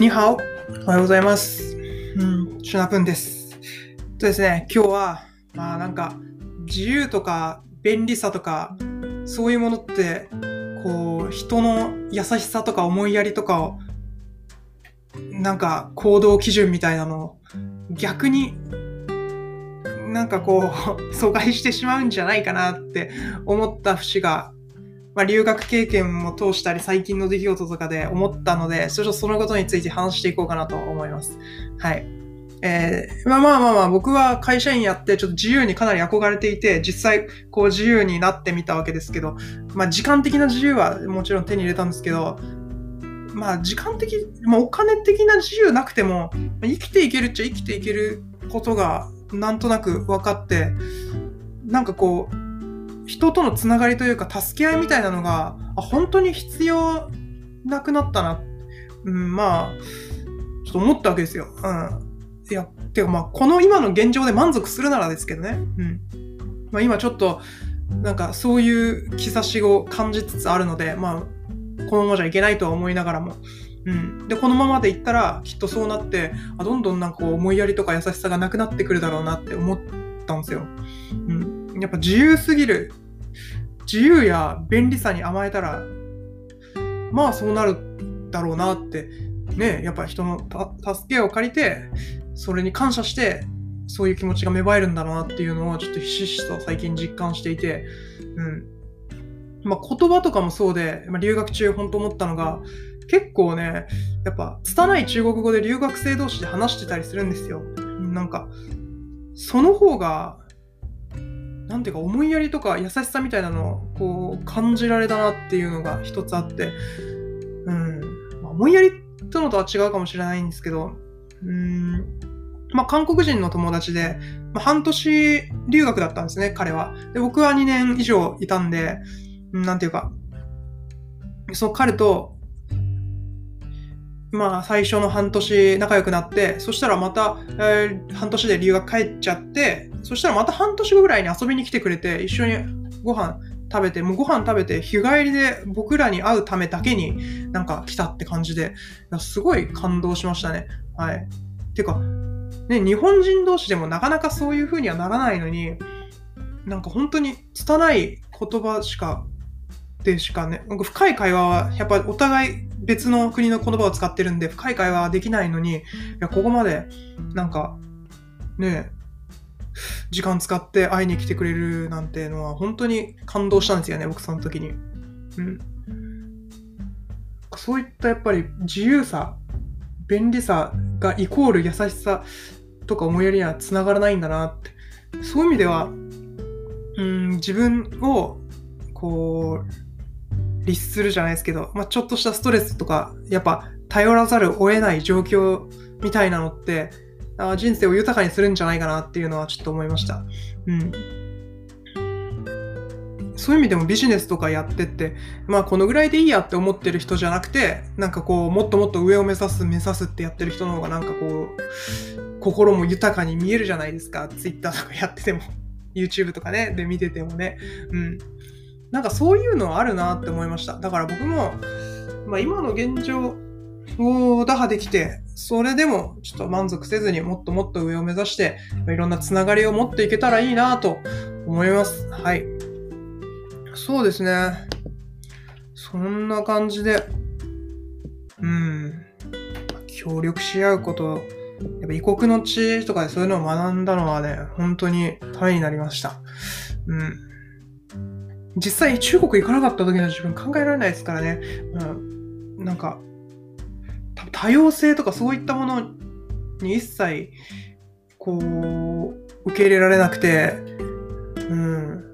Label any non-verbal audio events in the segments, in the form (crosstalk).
にハオおはようございます。うん、シュナプンです。とですね、今日は、まあなんか、自由とか便利さとか、そういうものって、こう、人の優しさとか思いやりとかを、なんか行動基準みたいなのを、逆に、なんかこう、(laughs) 阻害してしまうんじゃないかなって思った節がまあ、留学経験も通したり最近の出来事とかで思ったので、それとそのことについて話していこうかなと思います。はい。えー、まあまあまあまあ、僕は会社員やってちょっと自由にかなり憧れていて、実際こう自由になってみたわけですけど、まあ時間的な自由はもちろん手に入れたんですけど、まあ時間的、まあお金的な自由なくても、生きていけるっちゃ生きていけることがなんとなく分かって、なんかこう、人とのつながりというか助け合いみたいなのが本当に必要なくなったな、うん、まあちょっと思ったわけですよ。うん、いやてかまあこの今の現状で満足するならですけどね、うんまあ、今ちょっとなんかそういう兆しを感じつつあるのでまあこのままじゃいけないとは思いながらも。うん、でこのままでいったらきっとそうなってあどんどんなんかこう思いやりとか優しさがなくなってくるだろうなって思ったんですよ。うん、やっぱ自由すぎる自由や便利さに甘えたらまあそうなるだろうなってねやっぱ人の助けを借りてそれに感謝してそういう気持ちが芽生えるんだろうなっていうのをちょっとひしひしと最近実感していて、うん。まあ、言葉とかもそうで、まあ、留学中本当思ったのが結構ねやっぱ拙い中国語で留学生同士で話してたりするんですよ。なんかその方がなんていうか思いやりとか優しさみたいなのをこう感じられたなっていうのが一つあって、うん、思いやりとのとは違うかもしれないんですけど、うん、まあ、韓国人の友達で、まあ、半年留学だったんですね、彼は。で、僕は2年以上いたんで、なんていうか、その彼と、まあ、最初の半年仲良くなって、そしたらまた、えー、半年で留学帰っちゃって、そしたらまた半年後ぐらいに遊びに来てくれて、一緒にご飯食べて、もうご飯食べて、日帰りで僕らに会うためだけになんか来たって感じで、すごい感動しましたね。はい。てか、ね、日本人同士でもなかなかそういう風にはならないのに、なんか本当に拙い言葉しか、でしかね、なんか深い会話はやっぱお互い別の国の言葉を使ってるんで深い会話はできないのに、いや、ここまでなんか、ね時間使って会いに来てくれるなんてのは本当に感動したんですよね、僕その時に。うん。そういったやっぱり自由さ、便利さがイコール優しさとか思いやりにはつながらないんだなって。そういう意味では、うん、自分をこう、律するじゃないですけど、まあ、ちょっとしたストレスとか、やっぱ頼らざるを得ない状況みたいなのって、あ人生を豊かにするんじゃないかなっていうのはちょっと思いました。うん。そういう意味でもビジネスとかやってって、まあこのぐらいでいいやって思ってる人じゃなくて、なんかこう、もっともっと上を目指す、目指すってやってる人の方がなんかこう、心も豊かに見えるじゃないですか。Twitter とかやってても、YouTube とかね、で見ててもね。うん。なんかそういうのあるなって思いました。だから僕も、まあ今の現状を打破できて、それでもちょっと満足せずにもっともっと上を目指して、いろんなつながりを持っていけたらいいなと思います。はい。そうですね。そんな感じで、うん。協力し合うこと、やっぱ異国の地とかでそういうのを学んだのはね、本当にためになりました。うん。実際中国行かなかった時の自分考えられないですからね。うん。なんか、多様性とかそういったものに一切、こう、受け入れられなくて、うん。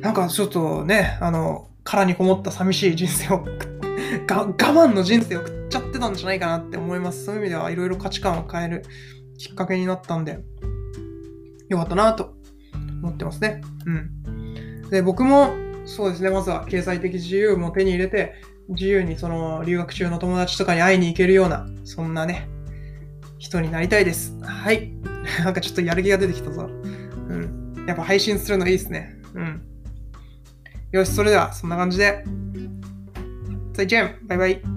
なんかちょっとね、あの、殻にこもった寂しい人生を (laughs) が、我慢の人生を食っちゃってたんじゃないかなって思います。そういう意味ではいろいろ価値観を変えるきっかけになったんで、よかったなと思ってますね。うん。で、僕も、そうですね、まずは経済的自由も手に入れて、自由にその留学中の友達とかに会いに行けるような、そんなね、人になりたいです。はい。(laughs) なんかちょっとやる気が出てきたぞ。うん。やっぱ配信するのいいですね。うん。よし、それではそんな感じで。再见バイバイ。